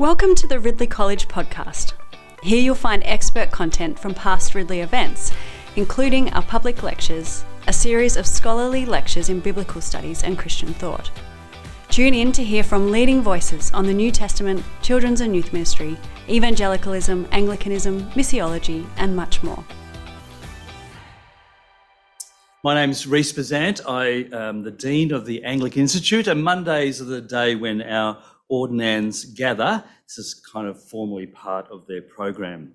Welcome to the Ridley College podcast. Here you'll find expert content from past Ridley events, including our public lectures, a series of scholarly lectures in biblical studies and Christian thought. Tune in to hear from leading voices on the New Testament, children's and youth ministry, evangelicalism, Anglicanism, missiology, and much more. My name's Rhys Bezant. I am the Dean of the Anglican Institute, and Mondays are the day when our ordinands gather. This is kind of formally part of their program.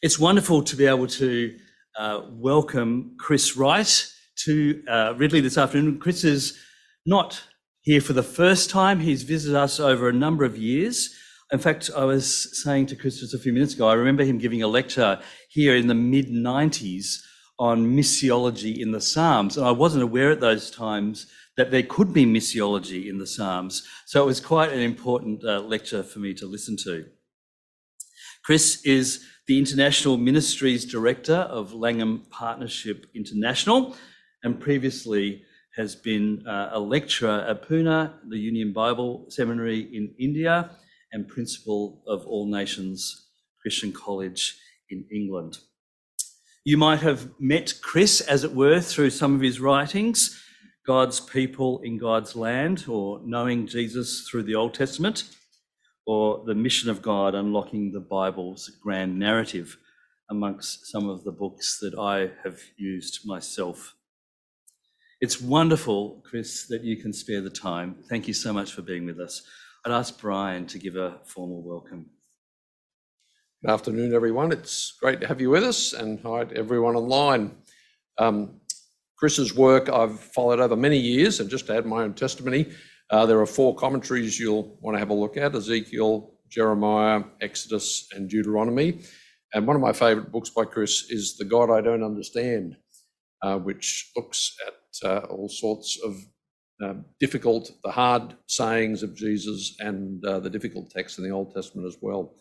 It's wonderful to be able to uh, welcome Chris Wright to uh, Ridley this afternoon. Chris is not here for the first time. He's visited us over a number of years. In fact, I was saying to Chris just a few minutes ago, I remember him giving a lecture here in the mid 90s on missiology in the Psalms. And I wasn't aware at those times that there could be missiology in the Psalms. So it was quite an important uh, lecture for me to listen to. Chris is the International Ministries Director of Langham Partnership International and previously has been uh, a lecturer at Pune, the Union Bible Seminary in India, and principal of All Nations Christian College in England. You might have met Chris, as it were, through some of his writings, God's People in God's Land, or Knowing Jesus through the Old Testament, or The Mission of God, Unlocking the Bible's Grand Narrative, amongst some of the books that I have used myself. It's wonderful, Chris, that you can spare the time. Thank you so much for being with us. I'd ask Brian to give a formal welcome. Good afternoon, everyone. It's great to have you with us, and hi to everyone online. Um, Chris's work I've followed over many years, and just to add my own testimony, uh, there are four commentaries you'll want to have a look at Ezekiel, Jeremiah, Exodus, and Deuteronomy. And one of my favourite books by Chris is The God I Don't Understand, uh, which looks at uh, all sorts of uh, difficult, the hard sayings of Jesus and uh, the difficult texts in the Old Testament as well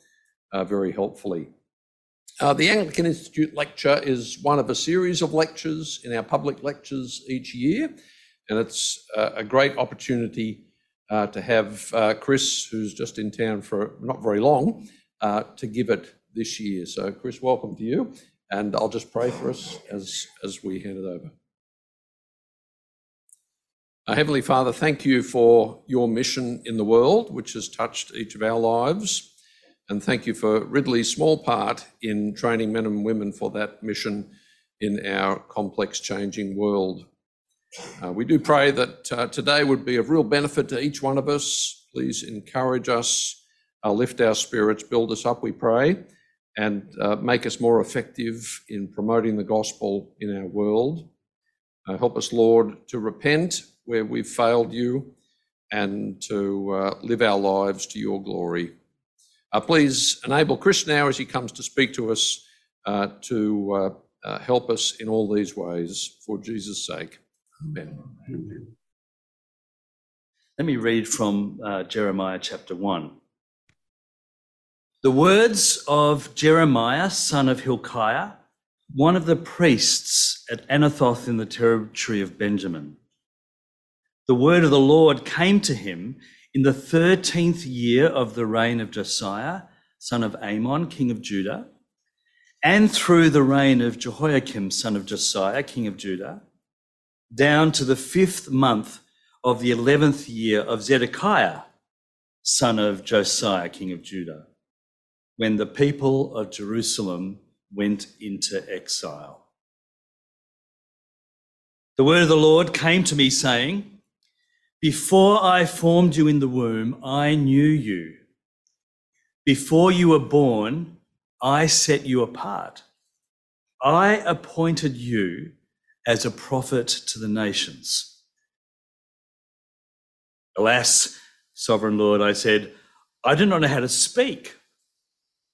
uh, very helpfully. Uh, the Anglican Institute lecture is one of a series of lectures in our public lectures each year, and it's uh, a great opportunity uh, to have uh, Chris, who's just in town for not very long, uh, to give it this year. So, Chris, welcome to you, and I'll just pray for us as, as we hand it over. Our Heavenly Father, thank you for your mission in the world, which has touched each of our lives. And thank you for Ridley's small part in training men and women for that mission in our complex, changing world. Uh, we do pray that uh, today would be of real benefit to each one of us. Please encourage us, uh, lift our spirits, build us up, we pray, and uh, make us more effective in promoting the gospel in our world. Uh, help us, Lord, to repent where we've failed you and to uh, live our lives to your glory. Uh, please enable Chris now as he comes to speak to us uh, to uh, uh, help us in all these ways for Jesus' sake. Amen. Let me read from uh, Jeremiah chapter 1. The words of Jeremiah, son of Hilkiah, one of the priests at Anathoth in the territory of Benjamin. The word of the Lord came to him in the 13th year of the reign of Josiah, son of Amon, king of Judah, and through the reign of Jehoiakim, son of Josiah, king of Judah, down to the fifth month of the 11th year of Zedekiah, son of Josiah, king of Judah, when the people of Jerusalem went into exile. The word of the Lord came to me saying, before I formed you in the womb, I knew you. Before you were born, I set you apart. I appointed you as a prophet to the nations. Alas, sovereign Lord, I said, I do not know how to speak.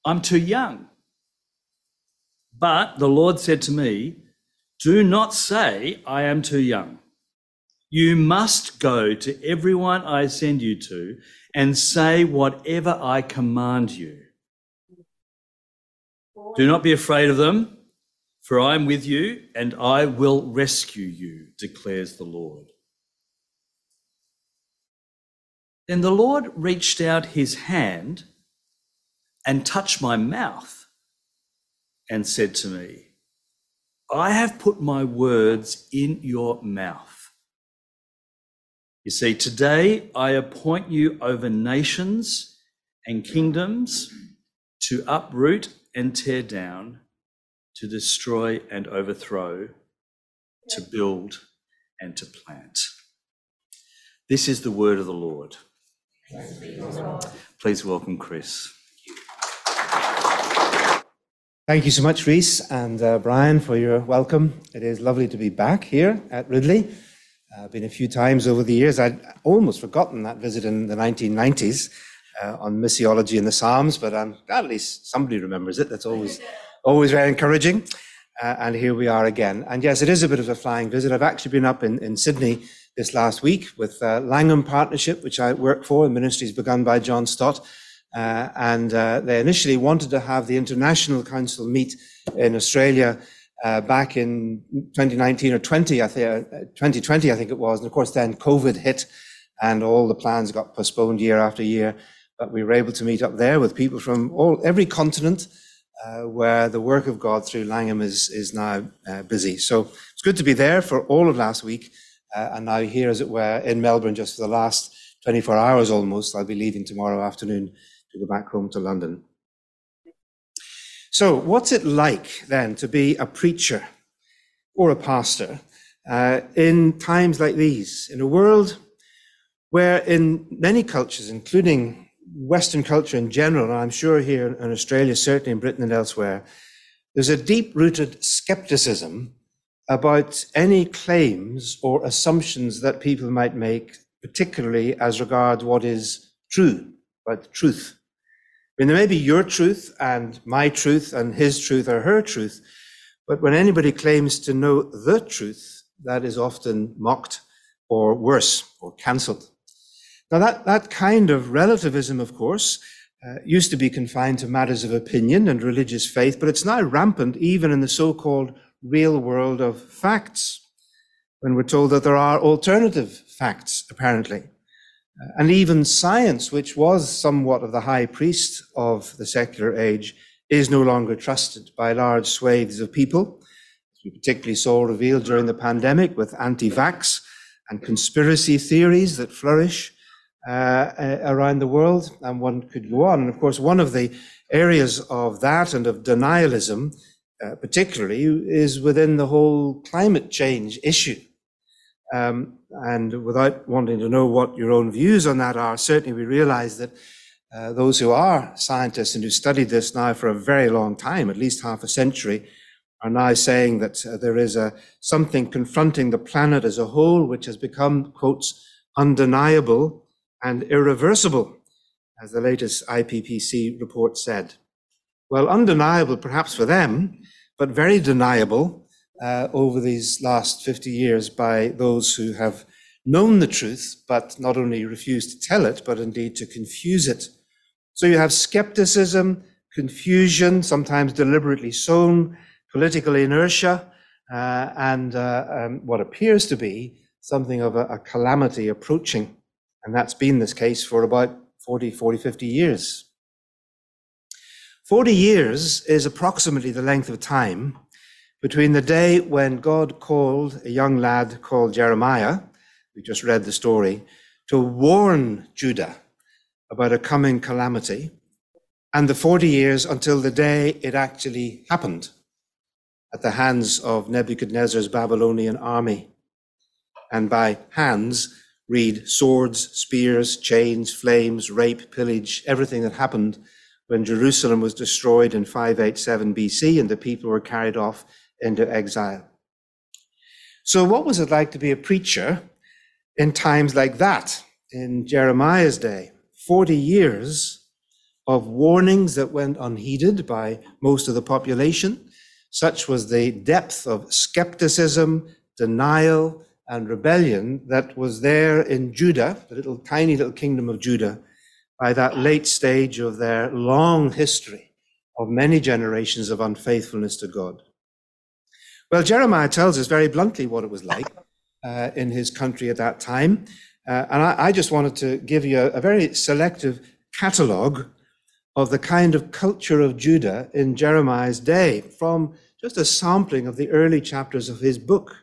I'm too young. But the Lord said to me, Do not say, I am too young. You must go to everyone I send you to and say whatever I command you. Do not be afraid of them, for I am with you and I will rescue you, declares the Lord. Then the Lord reached out his hand and touched my mouth and said to me, I have put my words in your mouth. You see, today I appoint you over nations and kingdoms to uproot and tear down, to destroy and overthrow, to build and to plant. This is the word of the Lord. Please welcome Chris. Thank you so much, Rhys and uh, Brian, for your welcome. It is lovely to be back here at Ridley. I've uh, been a few times over the years. I'd almost forgotten that visit in the 1990s uh, on missiology and the Psalms, but I'm glad at least somebody remembers it. That's always, always very encouraging. Uh, and here we are again. And yes, it is a bit of a flying visit. I've actually been up in, in Sydney this last week with uh, Langham Partnership, which I work for, the ministries begun by John Stott. Uh, and uh, they initially wanted to have the International Council meet in Australia back in 2019 or 20, I think, 2020, uh, I think it was. And of course, then COVID hit and all the plans got postponed year after year. But we were able to meet up there with people from all every continent uh, where the work of God through Langham is, is now uh, busy. So it's good to be there for all of last week uh, and now here, as it were, in Melbourne just for the last 24 hours almost. I'll be leaving tomorrow afternoon to go back home to London. So, what's it like then to be a preacher or a pastor uh, in times like these, in a world where, in many cultures, including Western culture in general, and I'm sure here in Australia, certainly in Britain and elsewhere, there's a deep rooted skepticism about any claims or assumptions that people might make, particularly as regards what is true, about truth. Mean, there may be your truth and my truth and his truth or her truth, but when anybody claims to know the truth, that is often mocked or worse, or cancelled. Now, that, that kind of relativism, of course, uh, used to be confined to matters of opinion and religious faith, but it's now rampant even in the so called real world of facts when we're told that there are alternative facts, apparently. And even science, which was somewhat of the high priest of the secular age, is no longer trusted by large swathes of people. As we particularly saw revealed during the pandemic with anti vax and conspiracy theories that flourish uh, around the world. And one could go on. And of course, one of the areas of that and of denialism uh, particularly is within the whole climate change issue. Um, and without wanting to know what your own views on that are, certainly we realize that uh, those who are scientists and who studied this now for a very long time, at least half a century, are now saying that uh, there is a something confronting the planet as a whole, which has become, quotes, undeniable and irreversible, as the latest IPCC report said. Well, undeniable perhaps for them, but very deniable over these last 50 years by those who have known the truth, but not only refused to tell it, but indeed to confuse it. So you have skepticism, confusion, sometimes deliberately sown, political inertia, uh, and uh, um, what appears to be something of a, a calamity approaching. And that's been this case for about 40, 40, 50 years. 40 years is approximately the length of time between the day when God called a young lad called Jeremiah, we just read the story, to warn Judah about a coming calamity, and the 40 years until the day it actually happened at the hands of Nebuchadnezzar's Babylonian army. And by hands, read swords, spears, chains, flames, rape, pillage, everything that happened when Jerusalem was destroyed in 587 BC and the people were carried off into exile. So, what was it like to be a preacher in times like that, in Jeremiah's day? 40 years of warnings that went unheeded by most of the population. Such was the depth of skepticism, denial, and rebellion that was there in Judah, the little tiny little kingdom of Judah, by that late stage of their long history of many generations of unfaithfulness to God. Well, Jeremiah tells us very bluntly what it was like uh, in his country at that time. Uh, and I, I, just wanted to give you a, a very selective catalogue of the kind of culture of Judah in Jeremiah's day from just a sampling of the early chapters of his book.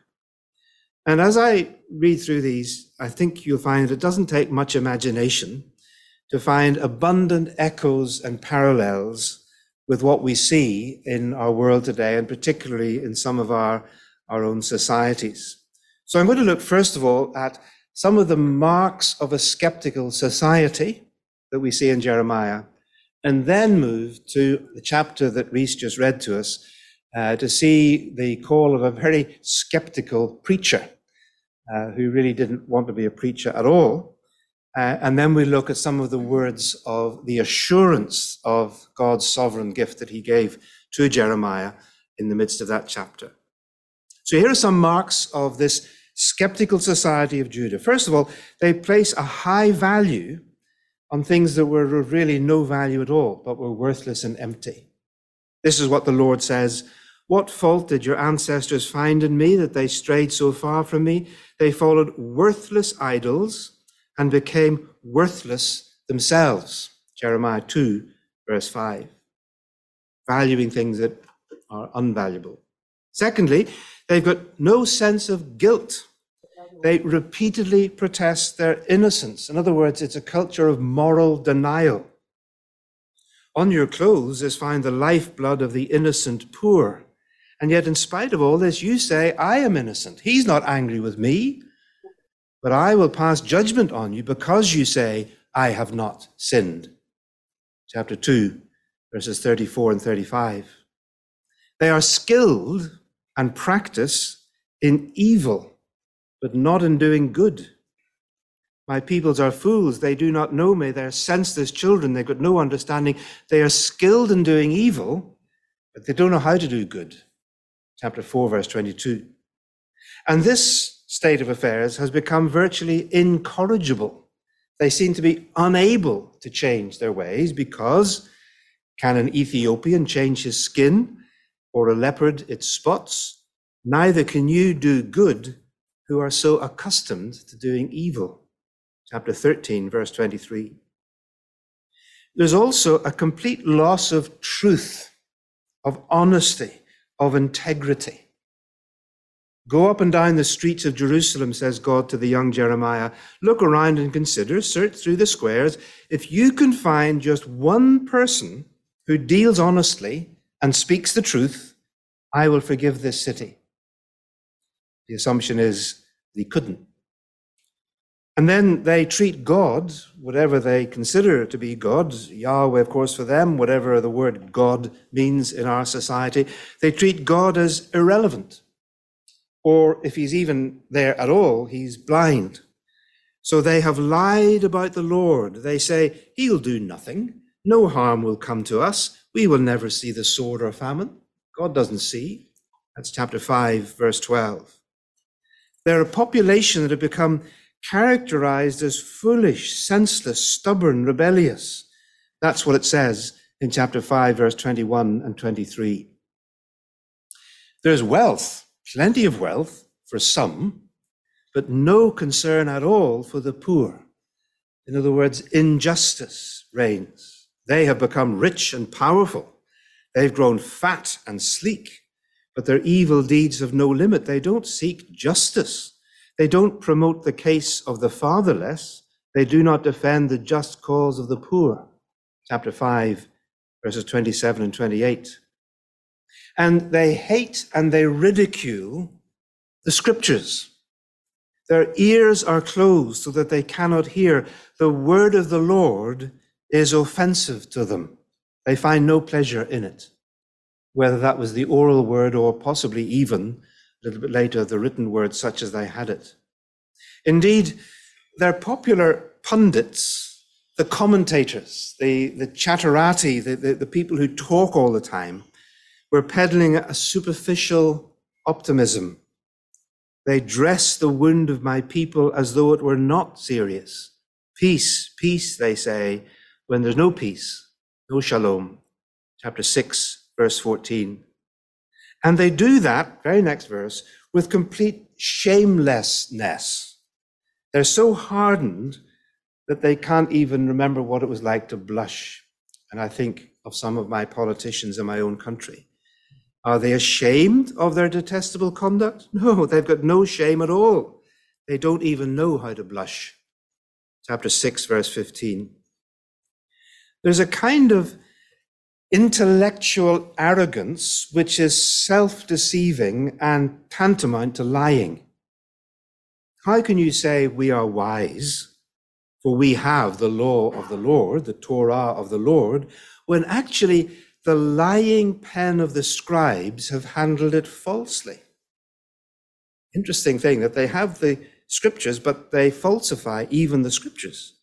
And as I read through these, I think you'll find it doesn't take much imagination to find abundant echoes and parallels with what we see in our world today, and particularly in some of our, our own societies. So I'm going to look, first of all, at some of the marks of a skeptical society that we see in Jeremiah, and then move to the chapter that Rhys just read to us uh, to see the call of a very skeptical preacher uh, who really didn't want to be a preacher at all. Uh, and then we look at some of the words of the assurance of God's sovereign gift that he gave to Jeremiah in the midst of that chapter. So here are some marks of this skeptical society of Judah. First of all, they place a high value on things that were of really no value at all, but were worthless and empty. This is what the Lord says What fault did your ancestors find in me that they strayed so far from me? They followed worthless idols and became worthless themselves. Jeremiah 2, verse 5. Valuing things that are unvaluable. Secondly, they've got no sense of guilt. They repeatedly protest their innocence. In other words, it's a culture of moral denial. On your clothes is found the lifeblood of the innocent poor. And yet, in spite of all this, you say, I am innocent. He's not angry with me. But I will pass judgment on you because you say, I have not sinned. Chapter 2, verses 34 and 35. They are skilled and practice in evil, but not in doing good. My peoples are fools. They do not know me. They are senseless children. They've got no understanding. They are skilled in doing evil, but they don't know how to do good. Chapter 4, verse 22. And this state of affairs has become virtually incorrigible. They seem to be unable to change their ways because can an Ethiopian change his skin or a leopard its spots? Neither can you do good who are so accustomed to doing evil. Chapter 13, verse 23. There's also a complete loss of truth, of honesty, of integrity. Go up and down the streets of Jerusalem, says God to the young Jeremiah. Look around and consider, search through the squares. If you can find just one person who deals honestly and speaks the truth, I will forgive this city. The assumption is he couldn't. And then they treat God, whatever they consider to be God, Yahweh, of course, for them, whatever the word God means in our society, they treat God as irrelevant or if he's even there at all, he's blind. So they have lied about the Lord. They say, He'll do nothing. No harm will come to us. We will never see the sword or famine. God doesn't see. That's chapter 5, verse 12. They're a population that have become characterized as foolish, senseless, stubborn, rebellious. That's what it says in chapter 5, verse 21 and 23. There's wealth plenty of wealth for some, but no concern at all for the poor. In other words, injustice reigns. They have become rich and powerful. They've grown fat and sleek, but their evil deeds have no limit. They don't seek justice. They don't promote the case of the fatherless. They do not defend the just cause of the poor. Chapter 5, verses 27 and 28 and they hate and they ridicule the scriptures. Their ears are closed so that they cannot hear. The word of the Lord is offensive to them. They find no pleasure in it, whether that was the oral word or possibly even a little bit later the written word, such as they had it. Indeed, their popular pundits, the commentators, the, the chatterati, the, the, the people who talk all the time, were peddling a superficial optimism. They dress the wound of my people as though it were not serious. Peace, peace, they say, when there's no peace, no shalom. Chapter 6, verse 14. And they do that, very next verse, with complete shamelessness. They're so hardened that they can't even remember what it was like to blush. And I think of some of my politicians in my own country. Are they ashamed of their detestable conduct? No, they've got no shame at all. They don't even know how to blush. Chapter 6, verse 15. There's a kind of intellectual arrogance which is self deceiving and tantamount to lying. How can you say we are wise, for we have the law of the Lord, the Torah of the Lord, when actually the lying pen of the scribes have handled it falsely? Interesting thing that they have the scriptures, but they falsify even the scriptures.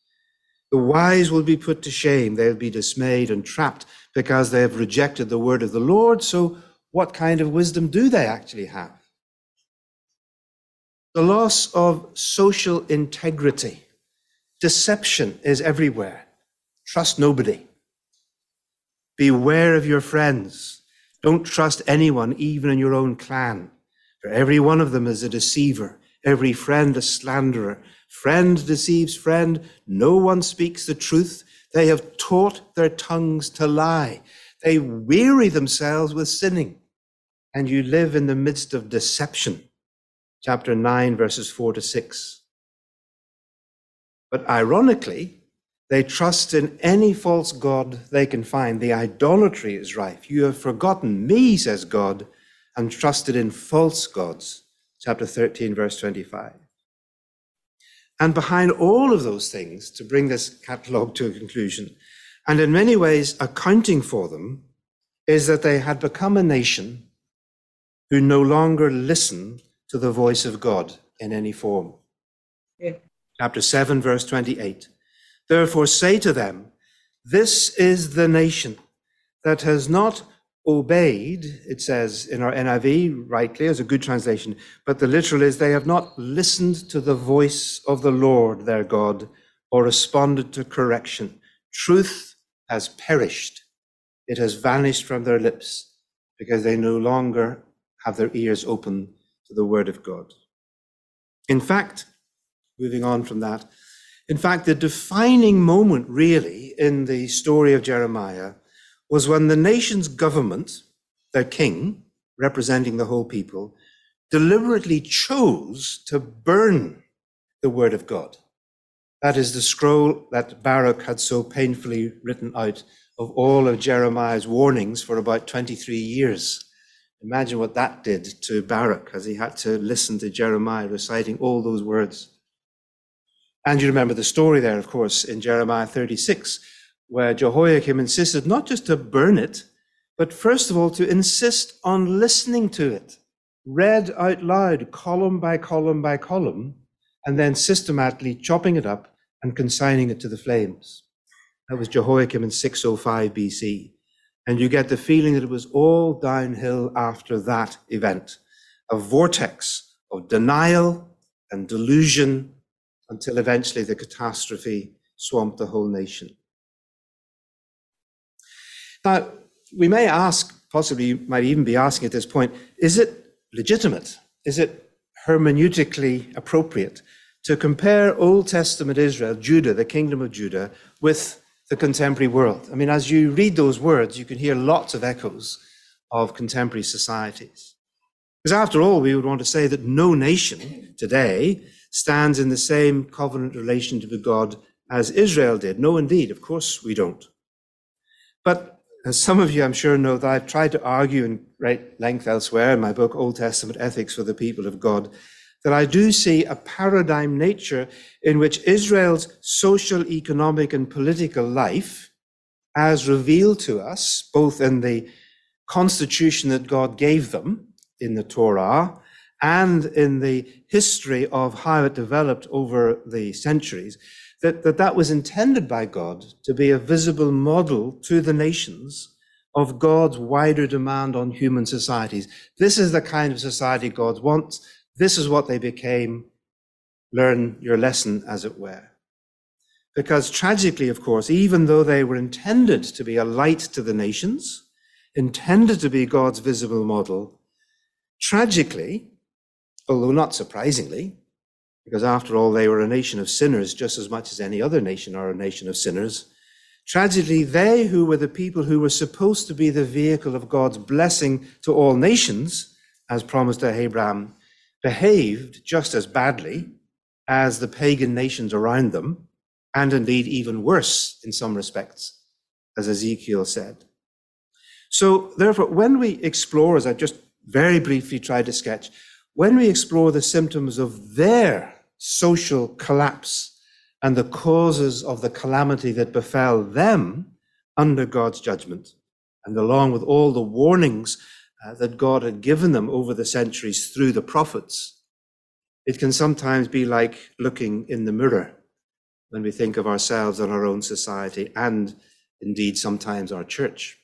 The wise will be put to shame. They'll be dismayed and trapped because they have rejected the word of the Lord. So, what kind of wisdom do they actually have? The loss of social integrity. Deception is everywhere. Trust nobody. Beware of your friends. Don't trust anyone, even in your own clan, for every one of them is a deceiver, every friend a slanderer. Friend deceives friend. No one speaks the truth. They have taught their tongues to lie. They weary themselves with sinning. And you live in the midst of deception. Chapter 9, verses 4 to 6. But ironically, they trust in any false God they can find. The idolatry is rife. You have forgotten me, says God, and trusted in false gods. Chapter 13, verse 25. And behind all of those things, to bring this catalogue to a conclusion, and in many ways accounting for them, is that they had become a nation who no longer listen to the voice of God in any form. Yeah. Chapter 7, verse 28. Therefore say to them, This is the nation that has not obeyed, it says in our NIV, rightly, as a good translation, but the literal is they have not listened to the voice of the Lord their God or responded to correction. Truth has perished, it has vanished from their lips because they no longer have their ears open to the word of God. In fact, moving on from that, in fact, the defining moment really in the story of Jeremiah was when the nation's government, their king, representing the whole people, deliberately chose to burn the word of God. That is the scroll that Baruch had so painfully written out of all of Jeremiah's warnings for about 23 years. Imagine what that did to Baruch as he had to listen to Jeremiah reciting all those words. And you remember the story there, of course, in Jeremiah 36, where Jehoiakim insisted not just to burn it, but first of all to insist on listening to it, read out loud, column by column by column, and then systematically chopping it up and consigning it to the flames. That was Jehoiakim in 605 BC. And you get the feeling that it was all downhill after that event, a vortex of denial and delusion until eventually the catastrophe swamped the whole nation. Now, we may ask, possibly you might even be asking at this point, is it legitimate? Is it hermeneutically appropriate to compare Old Testament Israel, Judah, the kingdom of Judah, with the contemporary world? I mean, as you read those words, you can hear lots of echoes of contemporary societies. Because after all, we would want to say that no nation today stands in the same covenant relation to the God as Israel did. No, indeed, of course we don't. But as some of you, I'm sure, know that I've tried to argue in great length elsewhere in my book, Old Testament Ethics for the People of God, that I do see a paradigm nature in which Israel's social, economic, and political life, as revealed to us, both in the constitution that God gave them in the Torah and in the history of how it developed over the centuries, that, that that was intended by God to be a visible model to the nations of God's wider demand on human societies. This is the kind of society God wants. This is what they became. Learn your lesson, as it were. Because tragically, of course, even though they were intended to be a light to the nations, intended to be God's visible model, tragically, although not surprisingly, because after all, they were a nation of sinners just as much as any other nation are a nation of sinners. Tragically, they who were the people who were supposed to be the vehicle of God's blessing to all nations, as promised to Abraham, behaved just as badly as the pagan nations around them, and indeed even worse in some respects, as Ezekiel said. So, therefore, when we explore, as I just very briefly tried to sketch, when we explore the symptoms of their social collapse and the causes of the calamity that befell them under God's judgment, and along with all the warnings uh, that God had given them over the centuries through the prophets, it can sometimes be like looking in the mirror when we think of ourselves and our own society and indeed sometimes our church.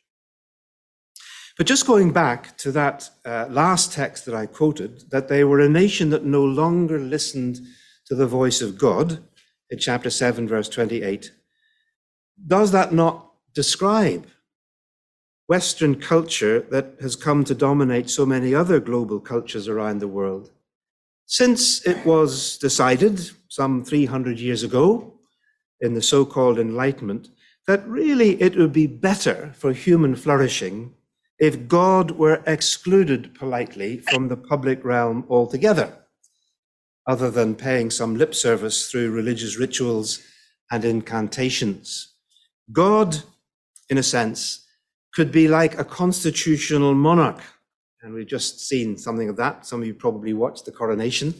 But just going back to that uh, last text that I quoted, that they were a nation that no longer listened to the voice of God in chapter 7, verse 28, does that not describe Western culture that has come to dominate so many other global cultures around the world? Since it was decided some 300 years ago in the so called Enlightenment that really it would be better for human flourishing if God were excluded politely from the public realm altogether, other than paying some lip service through religious rituals and incantations. God, in a sense, could be like a constitutional monarch. And we've just seen something of that. Some of you probably watched the coronation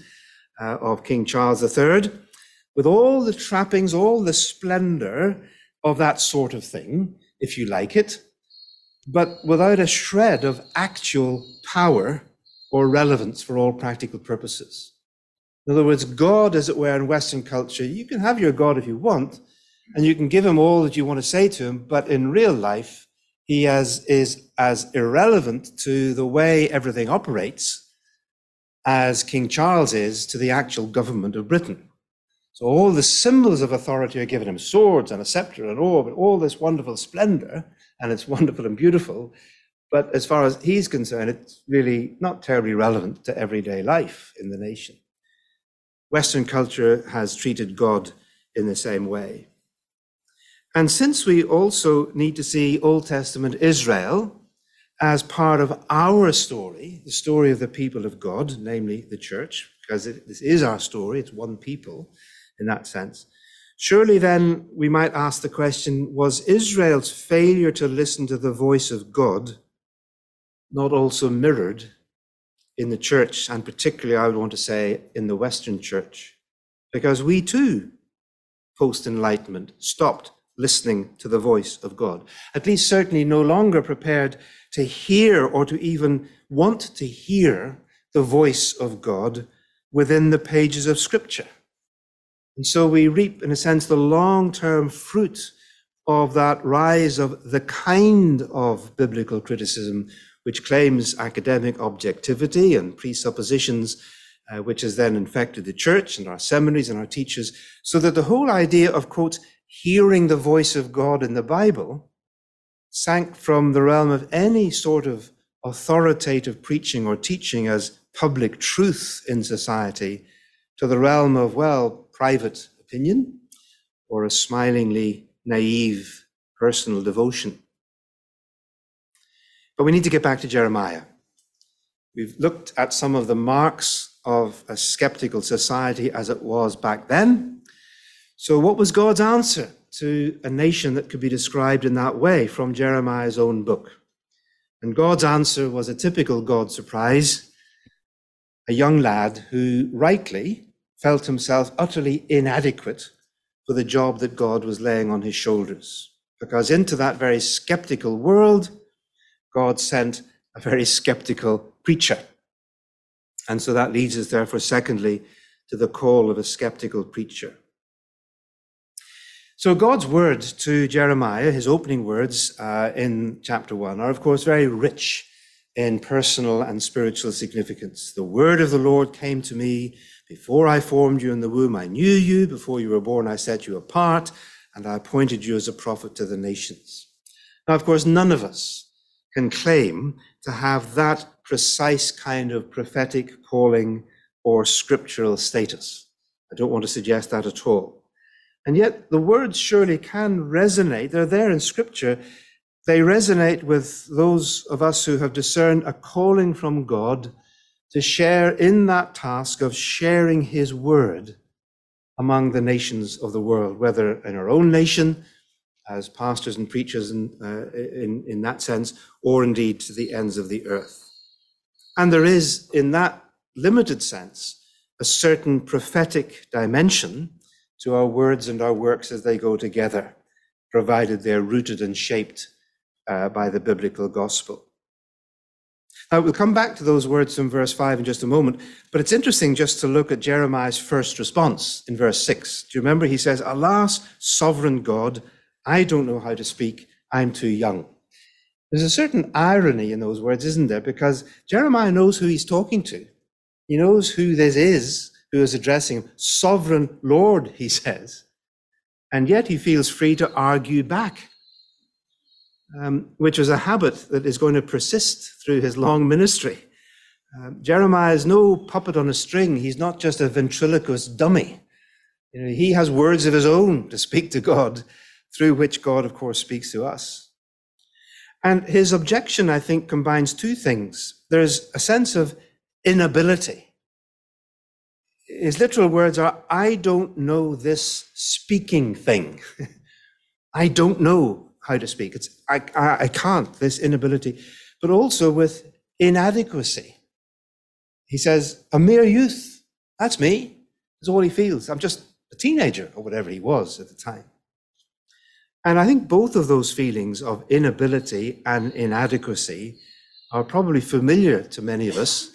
uh, of King Charles III, with all the trappings, all the splendor of that sort of thing, if you like it but without a shred of actual power or relevance for all practical purposes. In other words, God, as it were, in Western culture, you can have your God if you want, and you can give him all that you want to say to him, but in real life, he has, is as irrelevant to the way everything operates as King Charles is to the actual government of Britain. So all the symbols of authority are given him swords and a scepter and orb and all this wonderful splendor and it's wonderful and beautiful. But as far as he's concerned, it's really not terribly relevant to everyday life in the nation. Western culture has treated God in the same way. And since we also need to see Old Testament Israel as part of our story, the story of the people of God, namely the church, because it, this is our story, it's one people in that sense, Surely then we might ask the question was Israel's failure to listen to the voice of God not also mirrored in the church, and particularly, I would want to say, in the Western church? Because we too, post enlightenment, stopped listening to the voice of God. At least, certainly, no longer prepared to hear or to even want to hear the voice of God within the pages of Scripture. And so we reap, in a sense, the long term fruit of that rise of the kind of biblical criticism which claims academic objectivity and presuppositions, uh, which has then infected the church and our seminaries and our teachers, so that the whole idea of, quote, hearing the voice of God in the Bible sank from the realm of any sort of authoritative preaching or teaching as public truth in society to the realm of, well, private opinion or a smilingly naive personal devotion. But we need to get back to Jeremiah. We've looked at some of the marks of a skeptical society as it was back then. So, what was God's answer to a nation that could be described in that way from Jeremiah's own book? And God's answer was a typical God surprise a young lad who rightly felt himself utterly inadequate for the job that God was laying on his shoulders. Because into that very skeptical world, God sent a very skeptical preacher. And so that leads us, therefore, secondly, to the call of a skeptical preacher. So God's word to Jeremiah, his opening words uh, in chapter one, are of course very rich in personal and spiritual significance. The word of the Lord came to me before I formed you in the womb, I knew you. Before you were born, I set you apart, and I appointed you as a prophet to the nations. Now, of course, none of us can claim to have that precise kind of prophetic calling or scriptural status. I don't want to suggest that at all. And yet, the words surely can resonate. They're there in Scripture. They resonate with those of us who have discerned a calling from God to share in that task of sharing His word among the nations of the world, whether in our own nation, as pastors and preachers in, uh, in, in that sense, or indeed to the ends of the earth. And there is, in that limited sense, a certain prophetic dimension to our words and our works as they go together, provided they're rooted and shaped uh, by the biblical gospel. Now, we'll come back to those words from verse 5 in just a moment, but it's interesting just to look at Jeremiah's first response in verse 6. Do you remember? He says, Alas, sovereign God, I don't know how to speak, I'm too young. There's a certain irony in those words, isn't there? Because Jeremiah knows who he's talking to. He knows who this is who is addressing him. Sovereign Lord, he says. And yet he feels free to argue back, um, which was a habit that is going to persist through his long ministry. Um, Jeremiah is no puppet on a string. He's not just a ventriloquist dummy. You know, he has words of his own to speak to God, through which God, of course, speaks to us. And his objection, I think, combines two things. There's a sense of inability. His literal words are, I don't know this speaking thing. I don't know how to speak. It's, I, I, I can't, this inability, but also with inadequacy. He says, a mere youth, that's me, is all he feels. I'm just a teenager or whatever he was at the time. And I think both of those feelings of inability and inadequacy are probably familiar to many of us,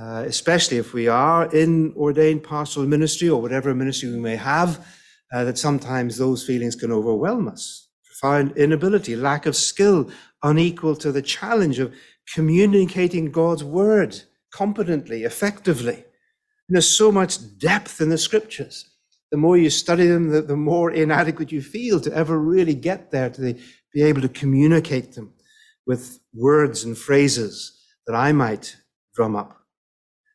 uh, especially if we are in ordained pastoral ministry or whatever ministry we may have, uh, that sometimes those feelings can overwhelm us. Profound inability, lack of skill, unequal to the challenge of communicating God's word competently, effectively. And there's so much depth in the scriptures the more you study them, the, the more inadequate you feel to ever really get there, to the, be able to communicate them with words and phrases that I might drum up.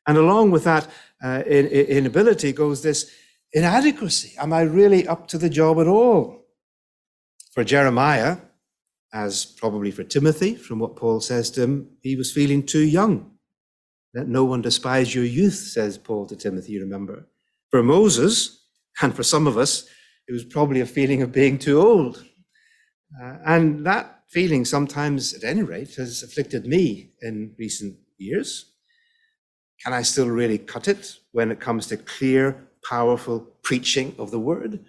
And along with that uh, in, in inability goes this inadequacy. Am I really up to the job at all? For Jeremiah, as probably for Timothy, from what Paul says to him, he was feeling too young. Let no one despise your youth, says Paul to Timothy, remember. For Moses, and for some of us, it was probably a feeling of being too old. Uh, and that feeling, sometimes at any rate, has afflicted me in recent years. Can I still really cut it when it comes to clear, powerful preaching of the word?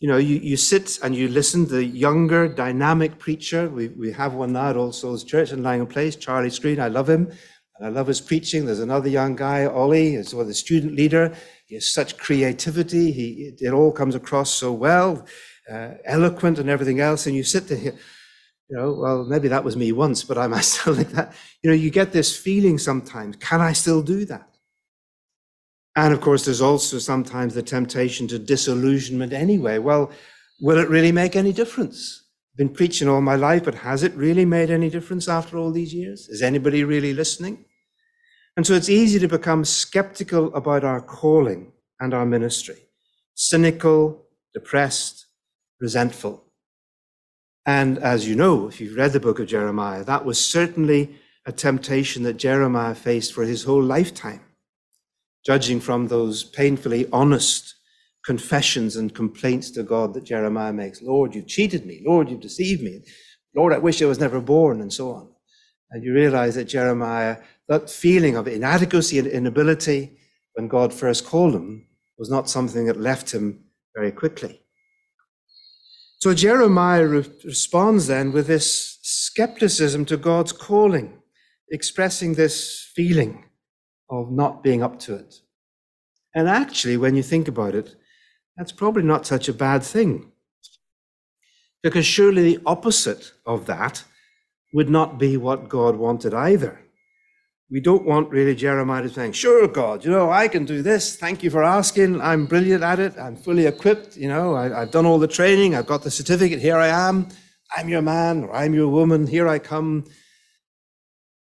You know, you, you sit and you listen to the younger, dynamic preacher. We, we have one now at All Souls Church in Langham Place, Charlie Skrine. I love him. And I love his preaching. There's another young guy, Ollie, is the student leader. He has such creativity. He, it all comes across so well, uh, eloquent and everything else. And you sit there, you know, well, maybe that was me once, but I might still like that. You know, you get this feeling sometimes, can I still do that? And of course, there's also sometimes the temptation to disillusionment anyway. Well, will it really make any difference? I've been preaching all my life, but has it really made any difference after all these years? Is anybody really listening? And so it's easy to become skeptical about our calling and our ministry, cynical, depressed, resentful. And as you know, if you've read the book of Jeremiah, that was certainly a temptation that Jeremiah faced for his whole lifetime, judging from those painfully honest confessions and complaints to God that Jeremiah makes. Lord, you've cheated me. Lord, you've deceived me. Lord, I wish I was never born, and so on. And you realize that Jeremiah that feeling of inadequacy and inability when God first called him was not something that left him very quickly. So Jeremiah re- responds then with this skepticism to God's calling, expressing this feeling of not being up to it. And actually, when you think about it, that's probably not such a bad thing. Because surely the opposite of that would not be what God wanted either we don't want really Jeremiah saying, sure, God, you know, I can do this. Thank you for asking. I'm brilliant at it. I'm fully equipped. You know, I, have done all the training. I've got the certificate. Here I am. I'm your man or I'm your woman. Here I come.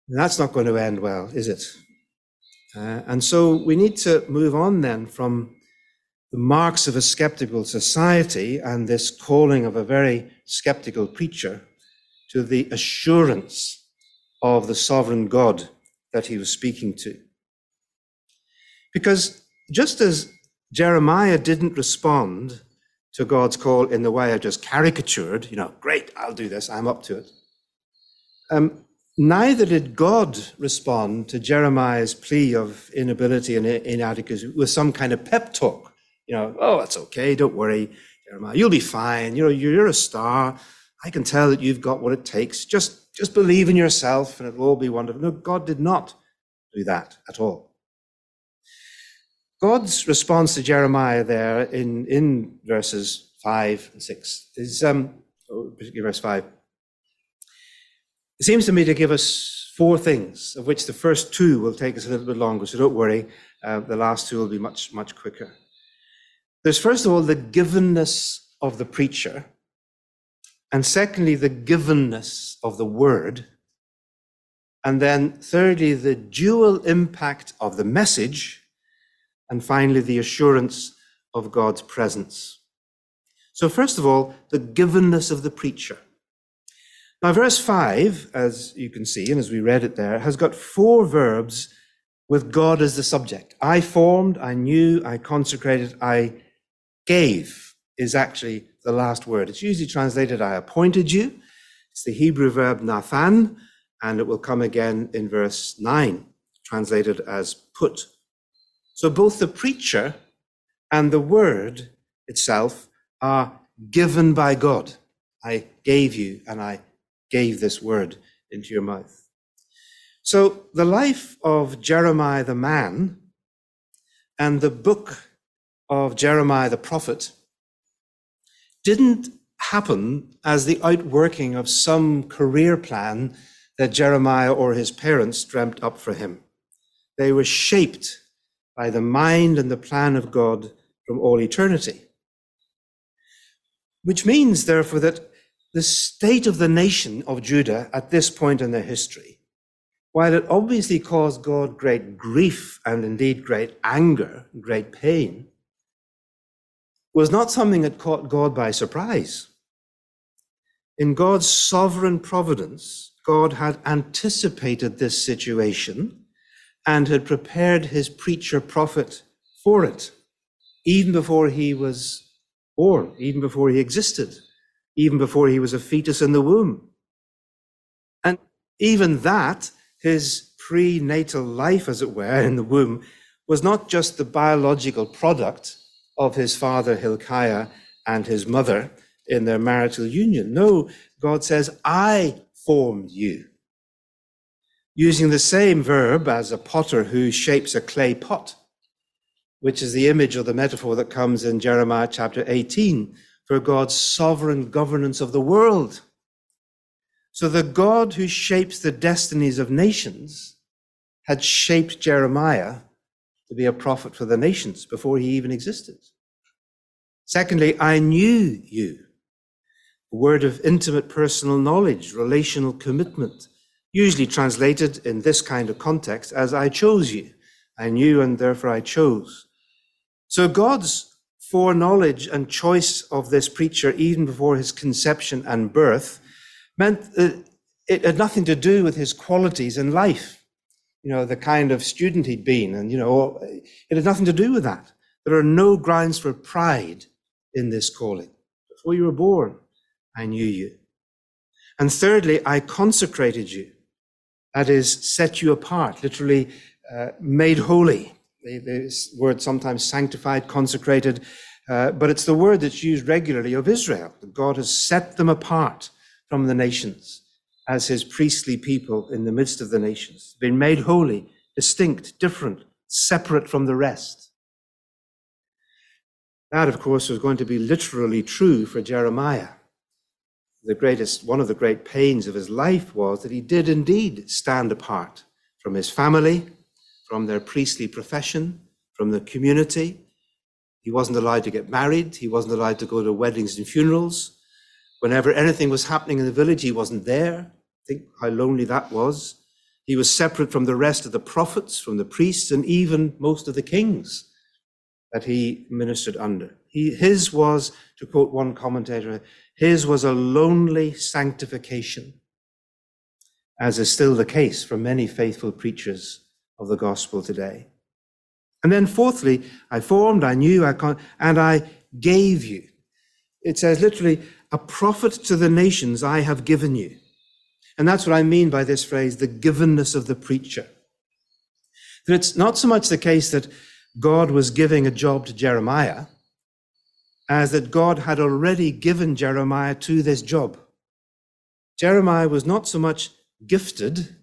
And that's not going to end well, is it? Uh, and so we need to move on then from the marks of a skeptical society and this calling of a very skeptical preacher to the assurance of the sovereign God that he was speaking to. Because just as Jeremiah didn't respond to God's call in the way I just caricatured, you know, great, I'll do this, I'm up to it. Um, neither did God respond to Jeremiah's plea of inability and inadequacy with some kind of pep talk. You know, oh, it's okay, don't worry, Jeremiah, you'll be fine. You know, you're a star. I can tell that you've got what it takes. Just, just believe in yourself and it'll all be wonderful. No, God did not do that at all. God's response to Jeremiah there in, in verses 5 and 6 is, um, oh, particularly verse 5. It seems to me to give us four things, of which the first two will take us a little bit longer, so don't worry, uh, the last two will be much, much quicker. There's first of all the givenness of the preacher, and secondly, the givenness of the word, and then thirdly, the dual impact of the message and finally, the assurance of God's presence. So, first of all, the givenness of the preacher. Now, verse 5, as you can see, and as we read it there, has got four verbs with God as the subject. I formed, I knew, I consecrated, I gave is actually the last word. It's usually translated, I appointed you. It's the Hebrew verb nathan, and it will come again in verse 9, translated as put. So both the preacher and the word itself are given by God. I gave you and I gave this word into your mouth. So the life of Jeremiah the man and the book of Jeremiah the prophet didn't happen as the outworking of some career plan that Jeremiah or his parents dreamt up for him. They were shaped by the mind and the plan of God from all eternity. Which means, therefore, that the state of the nation of Judah at this point in their history, while it obviously caused God great grief and indeed great anger, great pain, was not something that caught God by surprise. In God's sovereign providence, God had anticipated this situation and had prepared his preacher prophet for it, even before he was born, even before he existed, even before he was a fetus in the womb. And even that, his prenatal life, as it were, in the womb, was not just the biological product of his father Hilkiah and his mother in their marital union. No, God says, I formed you using the same verb as a potter who shapes a clay pot, which is the image or the metaphor that comes in Jeremiah chapter 18 for God's sovereign governance of the world. So the God who shapes the destinies of nations had shaped Jeremiah to be a prophet for the nations before he even existed. Secondly, I knew you. A word of intimate personal knowledge, relational commitment usually translated in this kind of context as I chose you. I knew and therefore I chose. So God's foreknowledge and choice of this preacher, even before his conception and birth, meant that it had nothing to do with his qualities in life. You know, the kind of student he'd been, and, you know, it had nothing to do with that. There are no grounds for pride in this calling. Before you were born, I knew you. And thirdly, I consecrated you. That is, set you apart, literally uh, made holy. The, word sometimes sanctified, consecrated, uh, but it's the word that's used regularly of Israel. God has set them apart from the nations as his priestly people in the midst of the nations, been made holy, distinct, different, separate from the rest. That, of course, was going to be literally true for Jeremiah the greatest, one of the great pains of his life was that he did indeed stand apart from his family, from their priestly profession, from the community. He wasn't allowed to get married. He wasn't allowed to go to weddings and funerals. Whenever anything was happening in the village, he wasn't there. Think how lonely that was. He was separate from the rest of the prophets, from the priests, and even most of the kings. that he ministered under. He, his was, to quote one commentator, his was a lonely sanctification, as is still the case for many faithful preachers of the gospel today. And then, fourthly, I formed, I knew, I con- and I gave you. It says literally, a prophet to the nations I have given you. And that's what I mean by this phrase, the givenness of the preacher. That it's not so much the case that God was giving a job to Jeremiah, as that God had already given Jeremiah to this job. Jeremiah was not so much gifted,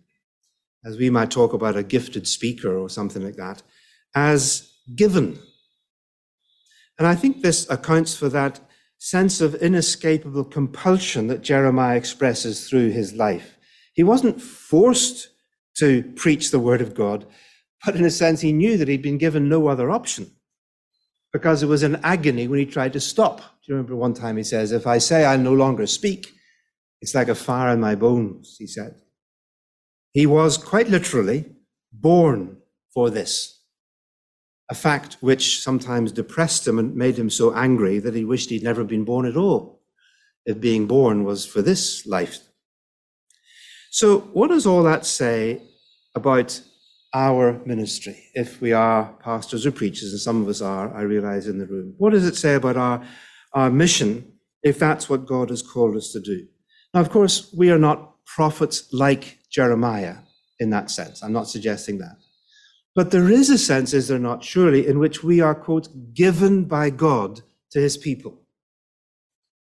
as we might talk about a gifted speaker or something like that, as given. And I think this accounts for that sense of inescapable compulsion that Jeremiah expresses through his life. He wasn't forced to preach the word of God, but in a sense, he knew that he'd been given no other option because it was an agony when he tried to stop. Do you remember one time he says, If I say I no longer speak, it's like a fire in my bones, he said. He was quite literally born for this, a fact which sometimes depressed him and made him so angry that he wished he'd never been born at all, if being born was for this life. So, what does all that say about our ministry, if we are pastors or preachers, and some of us are, I realize, in the room. What does it say about our, our mission if that's what God has called us to do? Now, of course, we are not prophets like Jeremiah in that sense. I'm not suggesting that. But there is a sense, is there not, surely, in which we are, quote, given by God to his people.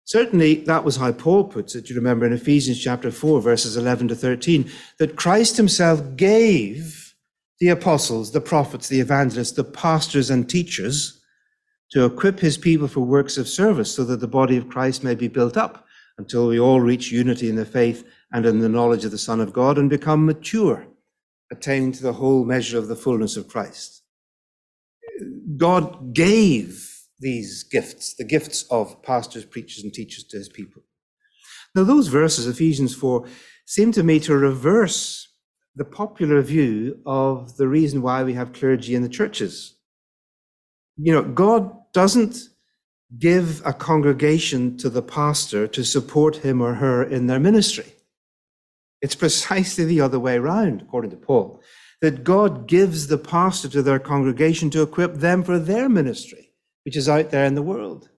Certainly, that was how Paul puts it. You remember in Ephesians chapter 4, verses 11 to 13, that Christ himself gave the apostles, the prophets, the evangelists, the pastors and teachers to equip his people for works of service so that the body of Christ may be built up until we all reach unity in the faith and in the knowledge of the Son of God and become mature, attaining to the whole measure of the fullness of Christ. God gave these gifts, the gifts of pastors, preachers, and teachers to his people. Now, those verses, Ephesians 4, seem to me to reverse the popular view of the reason why we have clergy in the churches. You know, God doesn't give a congregation to the pastor to support him or her in their ministry. It's precisely the other way around, according to Paul, that God gives the pastor to their congregation to equip them for their ministry, which is out there in the world.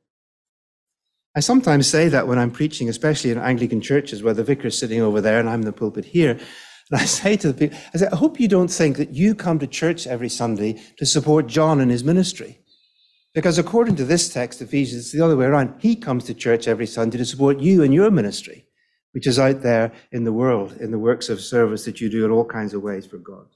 I sometimes say that when I'm preaching, especially in Anglican churches where the vicar's sitting over there and I'm in the pulpit here. And I say to the people, I say, I hope you don't think that you come to church every Sunday to support John in his ministry. Because according to this text, Ephesians, it's the other way around. He comes to church every Sunday to support you in your ministry, which is out there in the world, in the works of service that you do in all kinds of ways for God.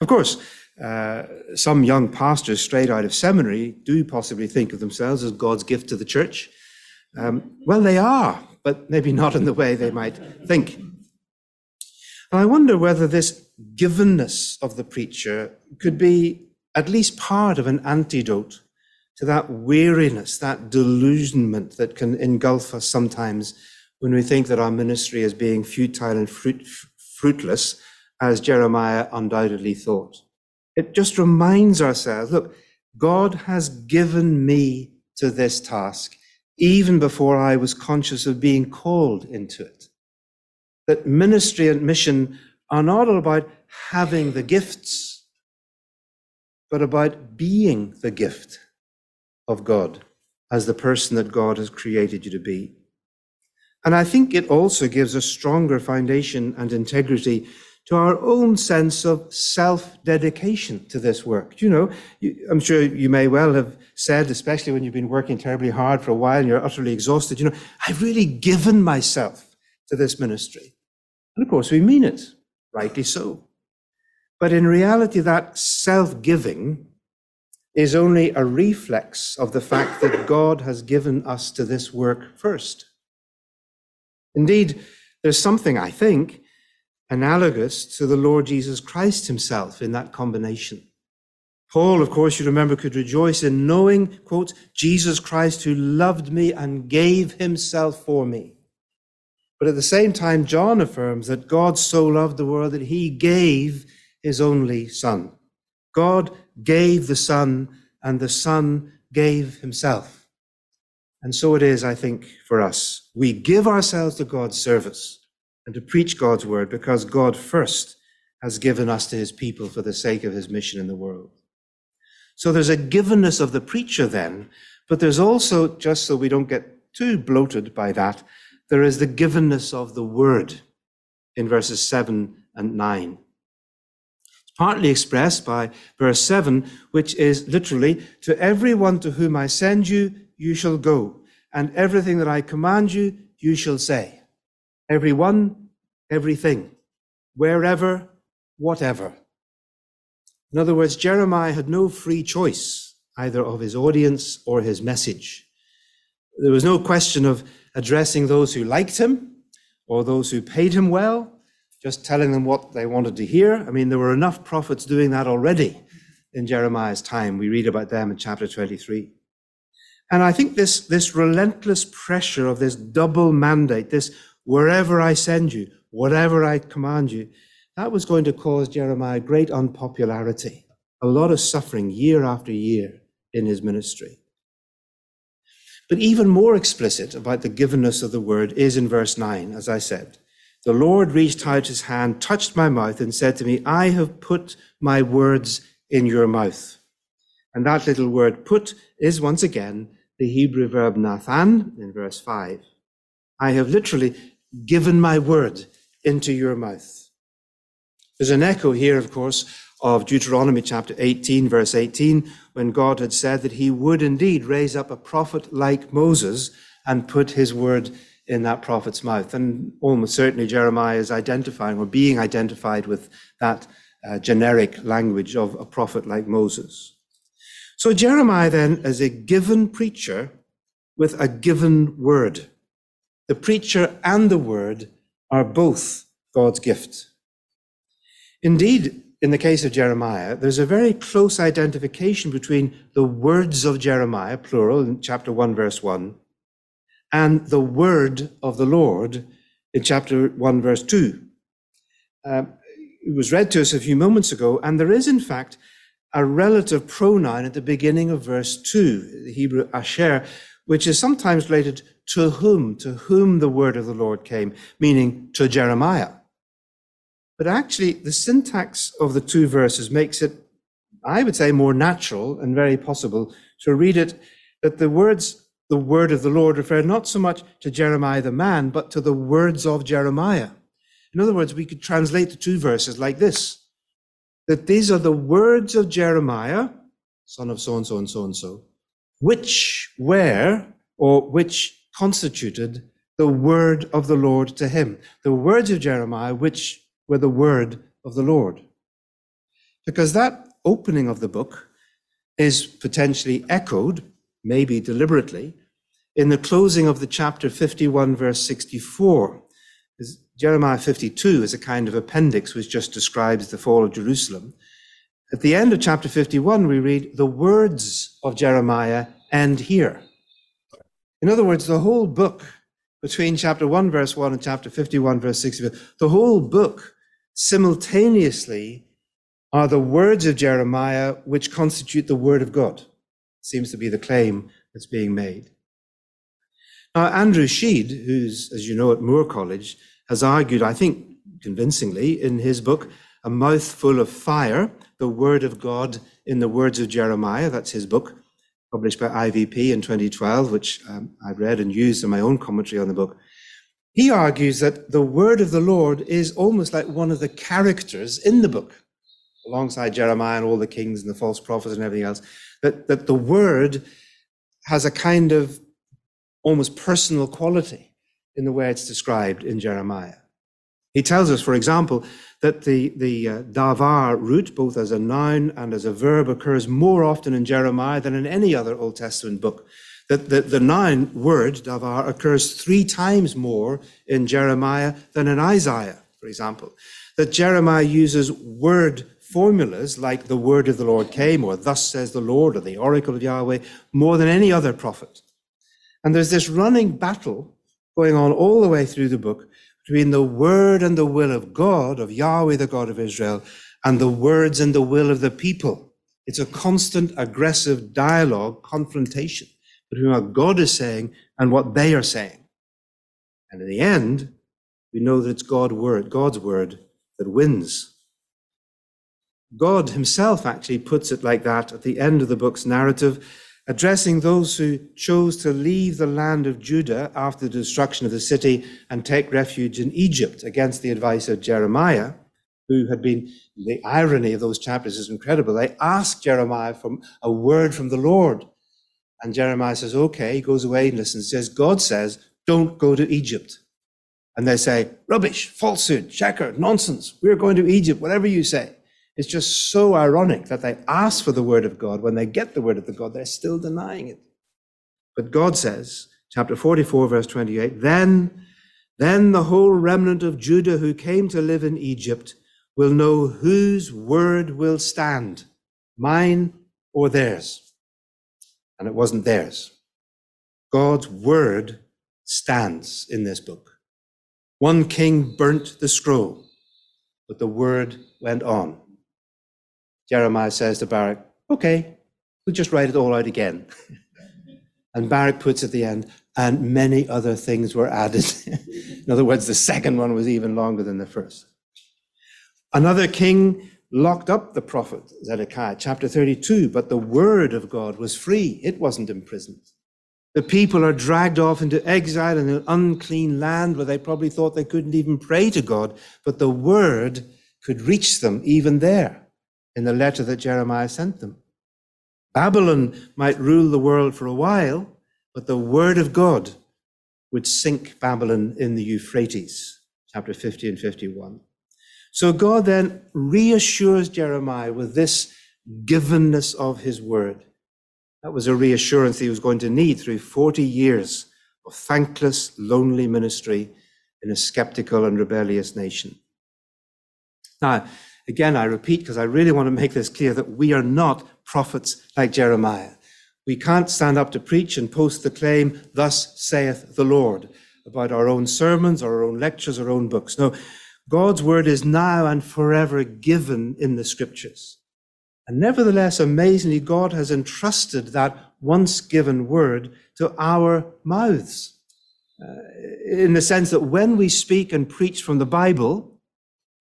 Of course, uh, some young pastors straight out of seminary do possibly think of themselves as God's gift to the church. Um, well, they are, but maybe not in the way they might think. And I wonder whether this givenness of the preacher could be at least part of an antidote to that weariness, that delusionment that can engulf us sometimes when we think that our ministry is being futile and fruit, fruitless, as Jeremiah undoubtedly thought. It just reminds ourselves uh, look, God has given me to this task even before I was conscious of being called into it that ministry and mission are not about having the gifts, but about being the gift of God as the person that God has created you to be. And I think it also gives a stronger foundation and integrity to our own sense of self dedication to this work. You know, you, I'm sure you may well have said, especially when you've been working terribly hard for a while and you're utterly exhausted, you know, I've really given myself to this ministry. And of course, we mean it, rightly so. But in reality, that self giving is only a reflex of the fact that God has given us to this work first. Indeed, there's something, I think, analogous to the Lord Jesus Christ himself in that combination. Paul, of course, you remember, could rejoice in knowing, quote, Jesus Christ who loved me and gave himself for me. But at the same time, John affirms that God so loved the world that he gave his only Son. God gave the Son and the Son gave himself. And so it is, I think, for us. We give ourselves to God's service and to preach God's word because God first has given us to his people for the sake of his mission in the world. So there's a givenness of the preacher then, but there's also, just so we don't get too bloated by that, there is the givenness of the word in verses 7 and 9. It's partly expressed by verse 7, which is literally, To everyone to whom I send you, you shall go, and everything that I command you, you shall say. Everyone, everything, wherever, whatever. In other words, Jeremiah had no free choice either of his audience or his message. There was no question of addressing those who liked him or those who paid him well, just telling them what they wanted to hear. I mean, there were enough prophets doing that already in Jeremiah's time. We read about them in chapter 23. And I think this, this relentless pressure of this double mandate, this wherever I send you, whatever I command you, that was going to cause Jeremiah great unpopularity, a lot of suffering year after year in his ministry. But even more explicit about the givenness of the word is in verse 9, as I said. The Lord reached out his hand, touched my mouth, and said to me, I have put my words in your mouth. And that little word put is once again the Hebrew verb nathan in verse 5. I have literally given my word into your mouth. There's an echo here, of course, of Deuteronomy chapter 18, verse 18, when God had said that he would indeed raise up a prophet like Moses and put his word in that prophet's mouth. And almost certainly Jeremiah is identifying or being identified with that uh, generic language of a prophet like Moses. So Jeremiah then is a given preacher with a given word. The preacher and the word are both God's gift. Indeed, in the case of Jeremiah, there's a very close identification between the words of Jeremiah, plural, in chapter 1, verse 1, and the word of the Lord in chapter 1, verse 2. Uh, it was read to us a few moments ago, and there is, in fact, a relative pronoun at the beginning of verse 2, the Hebrew asher, which is sometimes related to whom, to whom the word of the Lord came, meaning to Jeremiah. But actually, the syntax of the two verses makes it, I would say, more natural and very possible to read it that the words, the word of the Lord, refer not so much to Jeremiah the man, but to the words of Jeremiah. In other words, we could translate the two verses like this that these are the words of Jeremiah, son of so and so and so and so, which were or which constituted the word of the Lord to him. The words of Jeremiah, which were the word of the Lord. Because that opening of the book is potentially echoed, maybe deliberately, in the closing of the chapter 51, verse 64. Jeremiah 52 is a kind of appendix which just describes the fall of Jerusalem. At the end of chapter 51, we read, The words of Jeremiah end here. In other words, the whole book between chapter 1, verse 1 and chapter 51, verse 64, the whole book simultaneously are the words of Jeremiah which constitute the word of God. Seems to be the claim that's being made. Now, Andrew Shead, who's, as you know, at Moore College, has argued, I think convincingly, in his book, A Mouthful of Fire, the Word of God in the Words of Jeremiah. That's his book, published by IVP in 2012, which um, I read and used in my own commentary on the book. He argues that the word of the Lord is almost like one of the characters in the book, alongside Jeremiah and all the kings and the false prophets and everything else, that, that the word has a kind of almost personal quality in the way it's described in Jeremiah. He tells us, for example, that the, the uh, davar root, both as a noun and as a verb, occurs more often in Jeremiah than in any other Old Testament book that the, the noun word, davar, occurs three times more in Jeremiah than in Isaiah, for example. That Jeremiah uses word formulas like the word of the Lord came, or thus says the Lord, or the oracle of Yahweh, more than any other prophet. And there's this running battle going on all the way through the book between the word and the will of God, of Yahweh, the God of Israel, and the words and the will of the people, It's a constant aggressive dialogue, confrontation between what God is saying and what they are saying. And in the end, we know that it's God word, God's word that wins. God himself actually puts it like that at the end of the book's narrative, addressing those who chose to leave the land of Judah after the destruction of the city and take refuge in Egypt against the advice of Jeremiah, who had been, the irony of those chapters is incredible. They asked Jeremiah for a word from the Lord. And Jeremiah says, okay, he goes away and listens, says, God says, don't go to Egypt. And they say, rubbish, falsehood, shaker, nonsense. We're going to Egypt, whatever you say. It's just so ironic that they ask for the word of God. When they get the word of the God, they're still denying it. But God says, chapter 44, verse 28, then, then the whole remnant of Judah who came to live in Egypt will know whose word will stand, mine or theirs. And it wasn't theirs. God's word stands in this book. One king burnt the scroll, but the word went on. Jeremiah says to Baruch, okay, we'll just write it all out again. and Baruch puts at the end, and many other things were added. in other words, the second one was even longer than the first. Another king locked up the prophet Zedekiah, chapter 32, but the word of God was free. It wasn't imprisoned. The people are dragged off into exile in an unclean land where they probably thought they couldn't even pray to God, but the word could reach them even there in the letter that Jeremiah sent them. Babylon might rule the world for a while, but the word of God would sink Babylon in the Euphrates, chapter 50 and 51. So God then reassures Jeremiah with this givenness of his word. That was a reassurance he was going to need through 40 years of thankless, lonely ministry in a skeptical and rebellious nation. Now, Again, I repeat because I really want to make this clear that we are not prophets like Jeremiah. We can't stand up to preach and post the claim, Thus saith the Lord, about our own sermons, our own lectures, our own books. No, God's word is now and forever given in the scriptures. And nevertheless, amazingly, God has entrusted that once given word to our mouths. Uh, in the sense that when we speak and preach from the Bible,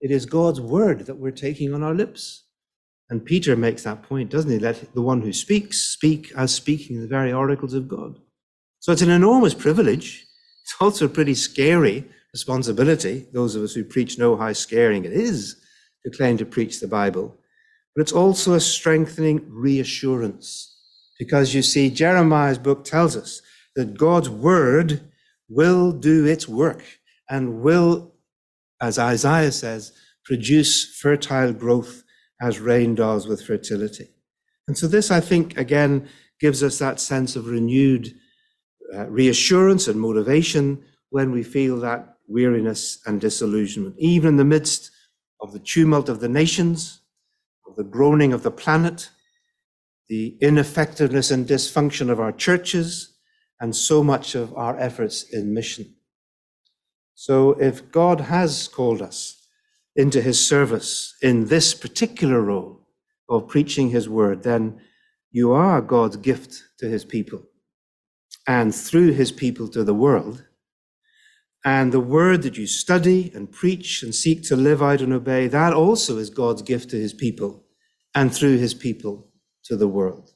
it is God's word that we're taking on our lips. And Peter makes that point, doesn't he? Let the one who speaks speak as speaking the very oracles of God. So it's an enormous privilege. It's also a pretty scary responsibility. Those of us who preach know how scaring it is to claim to preach the Bible. But it's also a strengthening reassurance. Because you see, Jeremiah's book tells us that God's word will do its work and will as Isaiah says, produce fertile growth as rain does with fertility. And so, this, I think, again, gives us that sense of renewed uh, reassurance and motivation when we feel that weariness and disillusionment, even in the midst of the tumult of the nations, of the groaning of the planet, the ineffectiveness and dysfunction of our churches, and so much of our efforts in mission. So if God has called us into his service in this particular role of preaching his word, then you are God's gift to his people and through his people to the world. And the word that you study and preach and seek to live out and obey, that also is God's gift to his people and through his people to the world.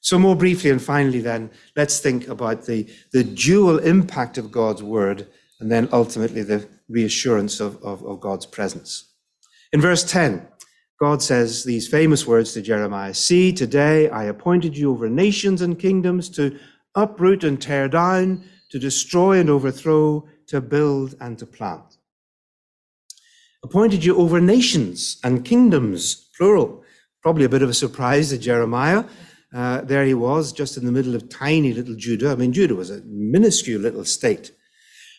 So more briefly and finally then, let's think about the, the dual impact of God's word and then ultimately the reassurance of, of, of God's presence. In verse 10, God says these famous words to Jeremiah See, today I appointed you over nations and kingdoms to uproot and tear down, to destroy and overthrow, to build and to plant. Appointed you over nations and kingdoms, plural. Probably a bit of a surprise to Jeremiah. Uh, there he was, just in the middle of tiny little Judah. I mean, Judah was a minuscule little state.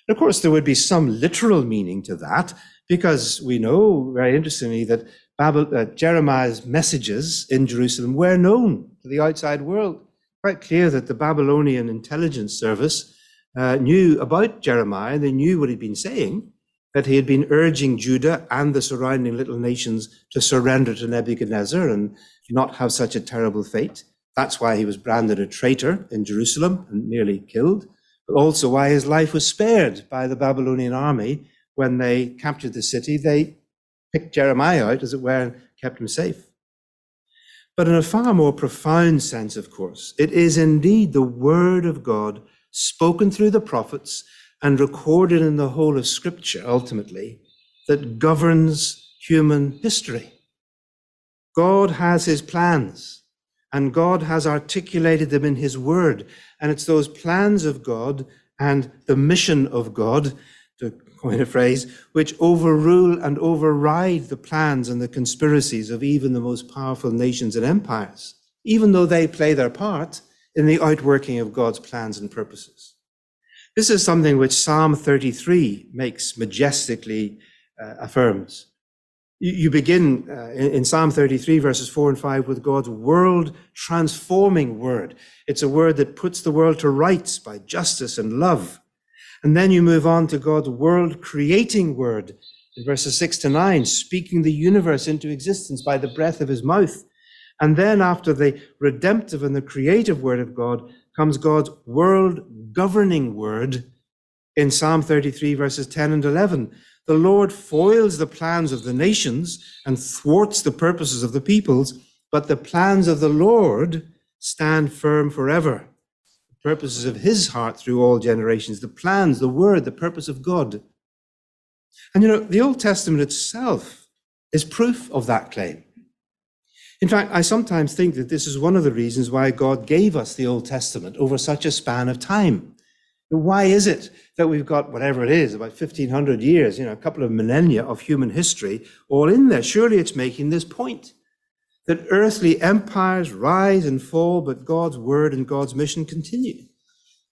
Of course, there would be some literal meaning to that, because we know, very interestingly, that Babel, uh, Jeremiah's messages in Jerusalem were known to the outside world. Quite clear that the Babylonian intelligence service uh, knew about Jeremiah, they knew what he'd been saying, that he had been urging Judah and the surrounding little nations to surrender to Nebuchadnezzar and not have such a terrible fate. That's why he was branded a traitor in Jerusalem and nearly killed, also why his life was spared by the Babylonian army when they captured the city. They picked Jeremiah out, as it were, and kept him safe. But in a far more profound sense, of course, it is indeed the word of God spoken through the prophets and recorded in the whole of Scripture, ultimately, that governs human history. God has his plans, and God has articulated them in his word. And it's those plans of God and the mission of God, to coin a phrase, which overrule and override the plans and the conspiracies of even the most powerful nations and empires, even though they play their part in the outworking of God's plans and purposes. This is something which Psalm 33 makes majestically uh, affirms. You, begin uh, in, in Psalm 33, verses 4 and 5, with God's world transforming word. It's a word that puts the world to rights by justice and love. And then you move on to God's world creating word in verses 6 to 9, speaking the universe into existence by the breath of his mouth. And then after the redemptive and the creative word of God, comes God's world governing word in Psalm 33, verses 10 and 11. The Lord foils the plans of the nations and thwarts the purposes of the peoples, but the plans of the Lord stand firm forever. The purposes of his heart through all generations, the plans, the word, the purpose of God. And you know, the Old Testament itself is proof of that claim. In fact, I sometimes think that this is one of the reasons why God gave us the Old Testament over such a span of time. Why is it that we've got whatever it is, about 1500 years, you know, a couple of millennia of human history all in there? Surely it's making this point that earthly empires rise and fall, but God's word and God's mission continue.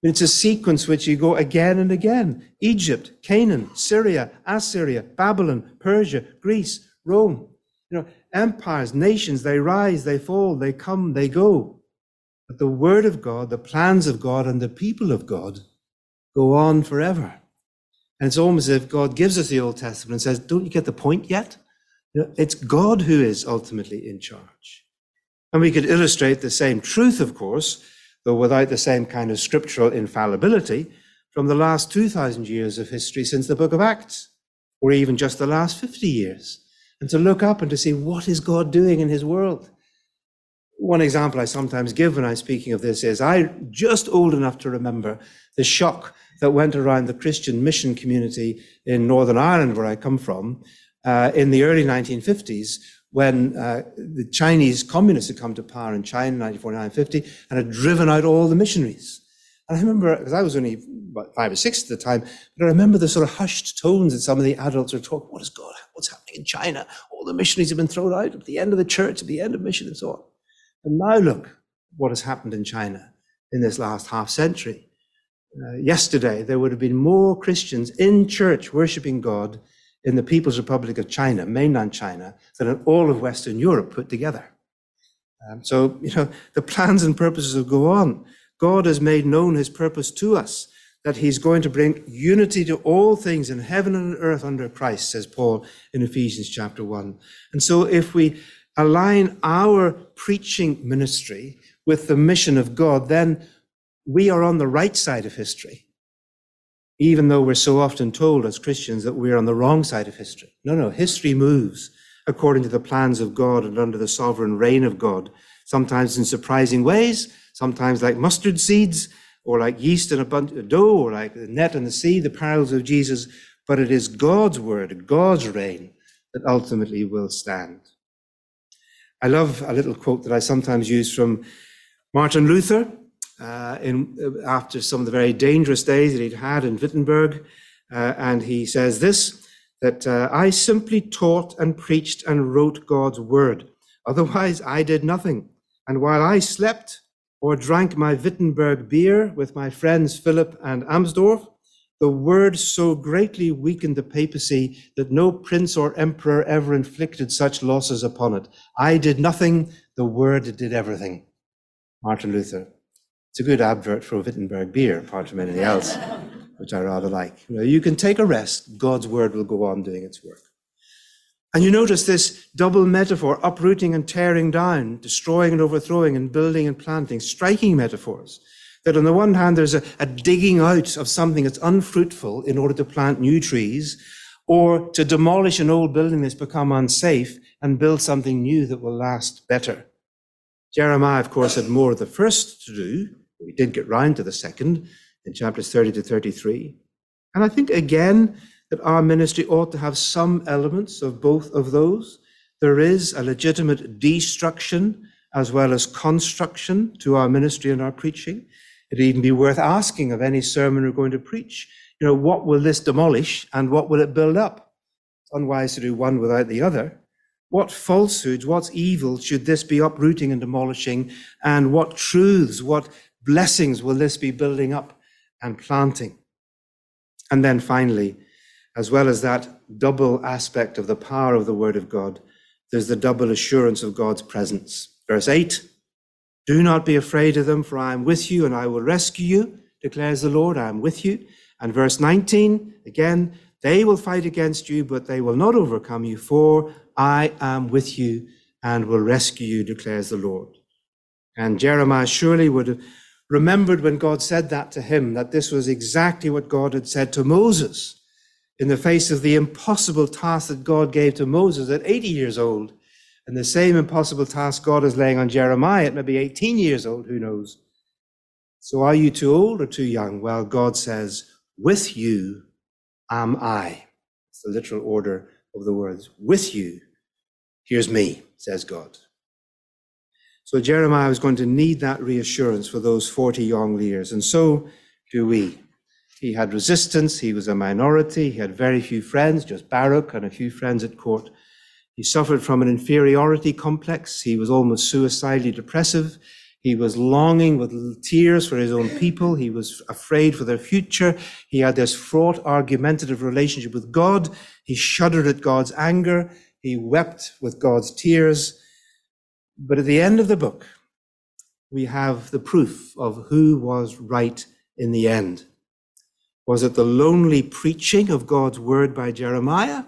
It's a sequence which you go again and again Egypt, Canaan, Syria, Assyria, Babylon, Persia, Greece, Rome. You know, empires, nations, they rise, they fall, they come, they go. But the word of God, the plans of God, and the people of God go on forever. And it's almost as if God gives us the Old Testament and says, Don't you get the point yet? You know, it's God who is ultimately in charge. And we could illustrate the same truth, of course, though without the same kind of scriptural infallibility, from the last 2,000 years of history since the book of Acts, or even just the last 50 years and to look up and to see what is God doing in his world. One example I sometimes give when I'm speaking of this is I just old enough to remember the shock that went around the Christian mission community in Northern Ireland, where I come from, uh, in the early 1950s, when uh, the Chinese communists had come to power in China in 1949 50 and had driven out all the missionaries. And I remember, because I was only about five or six at the time, but I remember the sort of hushed tones that some of the adults were talking, what is God, what's happening in China? All the missionaries have been thrown out at the end of the church, at the end of mission and so on. And now look what has happened in China in this last half century. Uh, yesterday, there would have been more Christians in church worshiping God in the People's Republic of China, mainland China, than in all of Western Europe put together. Um, so, you know, the plans and purposes will go on. God has made known his purpose to us, that he's going to bring unity to all things in heaven and earth under Christ, says Paul in Ephesians chapter 1. And so if we align our preaching ministry with the mission of God, then we are on the right side of history. Even though we're so often told as Christians that we're on the wrong side of history. No, no, history moves according to the plans of God and under the sovereign reign of God, sometimes in surprising ways, sometimes like mustard seeds, or like yeast in a bunch of dough, or like the net in the sea, the parables of Jesus. But it is God's word, God's reign, that ultimately will stand. I love a little quote that I sometimes use from Martin Luther uh, in, uh, after some of the very dangerous days that he'd had in Wittenberg. Uh, and he says this that uh, I simply taught and preached and wrote God's word. Otherwise, I did nothing. And while I slept, or drank my Wittenberg beer with my friends Philip and Amsdorf, the word so greatly weakened the papacy that no prince or emperor ever inflicted such losses upon it. I did nothing, the word did everything. Martin Luther. It's a good advert for Wittenberg beer, apart from anything else. which I rather like. You know, you can take a rest, God's word will go on doing its work. And you notice this double metaphor, uprooting and tearing down, destroying and overthrowing, and building and planting, striking metaphors. That on the one hand, there's a, a digging out of something that's unfruitful in order to plant new trees, or to demolish an old building that's become unsafe and build something new that will last better. Jeremiah, of course, had more of the first to do. We did get round to the second in chapters 30 to 33. And I think, again, that our ministry ought to have some elements of both of those. There is a legitimate destruction as well as construction to our ministry and our preaching. It'd even be worth asking of any sermon we're going to preach, you know, what will this demolish and what will it build up? It's unwise to do one without the other. What falsehoods, what evil should this be uprooting and demolishing? And what truths, what blessings will this be building up and planting? And then finally, as well as that double aspect of the power of the Word of God, there's the double assurance of God's presence. Verse 8 Do not be afraid of them, for I am with you and I will rescue you, declares the Lord. I am with you. And verse 19, again, they will fight against you, but they will not overcome you, for I am with you and will rescue you, declares the Lord. And Jeremiah surely would have remembered when God said that to him, that this was exactly what God had said to Moses in the face of the impossible task that God gave to Moses at 80 years old, and the same impossible task God is laying on Jeremiah at maybe 18 years old, who knows? So are you too old or too young? Well, God says, With you am I. It's the literal order of the words. With you, here's me, says God. So Jeremiah was going to need that reassurance for those 40 young years, and so do we. He had resistance. He was a minority. He had very few friends, just Baruch and a few friends at court. He suffered from an inferiority complex. He was almost suicidally depressive. He was longing with tears for his own people. He was afraid for their future. He had this fraught, argumentative relationship with God. He shuddered at God's anger. He wept with God's tears. But at the end of the book, we have the proof of who was right in the end. Was it the lonely preaching of God's word by Jeremiah?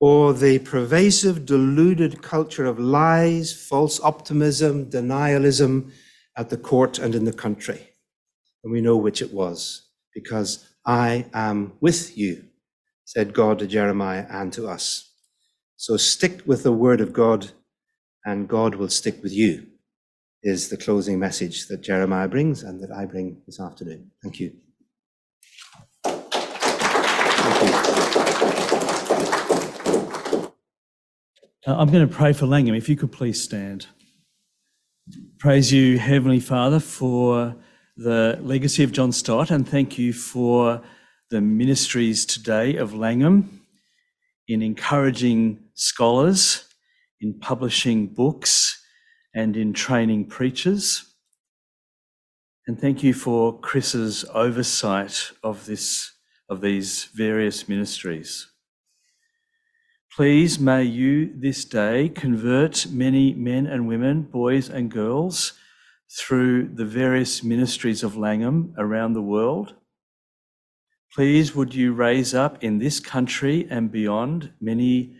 Or the pervasive, deluded culture of lies, false optimism, denialism at the court and in the country? And we know which it was, because I am with you, said God to Jeremiah and to us. So stick with the word of God, and God will stick with you, is the closing message that Jeremiah brings and that I bring this afternoon. Thank you. Uh, I'm going to pray for Langham. If you could please stand. Praise you, Heavenly Father, for the legacy of John Stott, and thank you for the ministries today of Langham in encouraging scholars, in publishing books, and in training preachers. And thank you for Chris's oversight of this of these various ministries. Please may you this day convert many men and women, boys and girls, through the various ministries of Langham around the world. Please would you raise up in this country and beyond many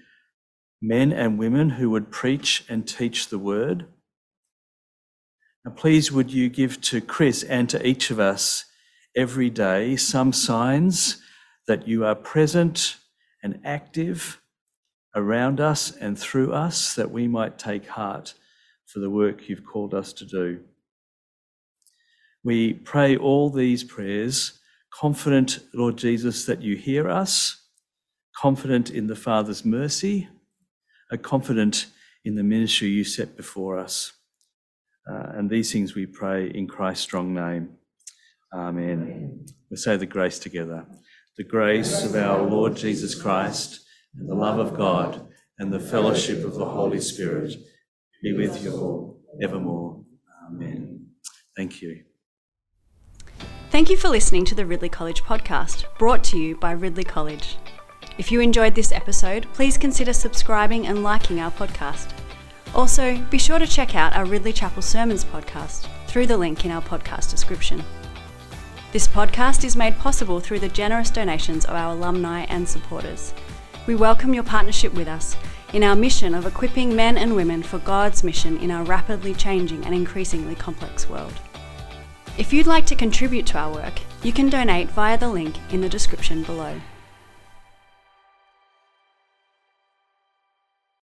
men and women who would preach and teach the word. Now, please would you give to Chris and to each of us every day some signs that you are present and active around us and through us that we might take heart for the work you've called us to do. We pray all these prayers, confident, Lord Jesus, that you hear us, confident in the Father's mercy, a confident in the ministry you set before us. Uh, and these things we pray in Christ's strong name. Amen. We say the grace together. The grace of our Lord Jesus Christ, and the love of God, and the fellowship of the Holy Spirit be with you all evermore. Amen. Thank you. Thank you for listening to the Ridley College podcast, brought to you by Ridley College. If you enjoyed this episode, please consider subscribing and liking our podcast. Also, be sure to check out our Ridley Chapel Sermons podcast through the link in our podcast description. This podcast is made possible through the generous donations of our alumni and supporters. We welcome your partnership with us in our mission of equipping men and women for God's mission in our rapidly changing and increasingly complex world. If you'd like to contribute to our work, you can donate via the link in the description below.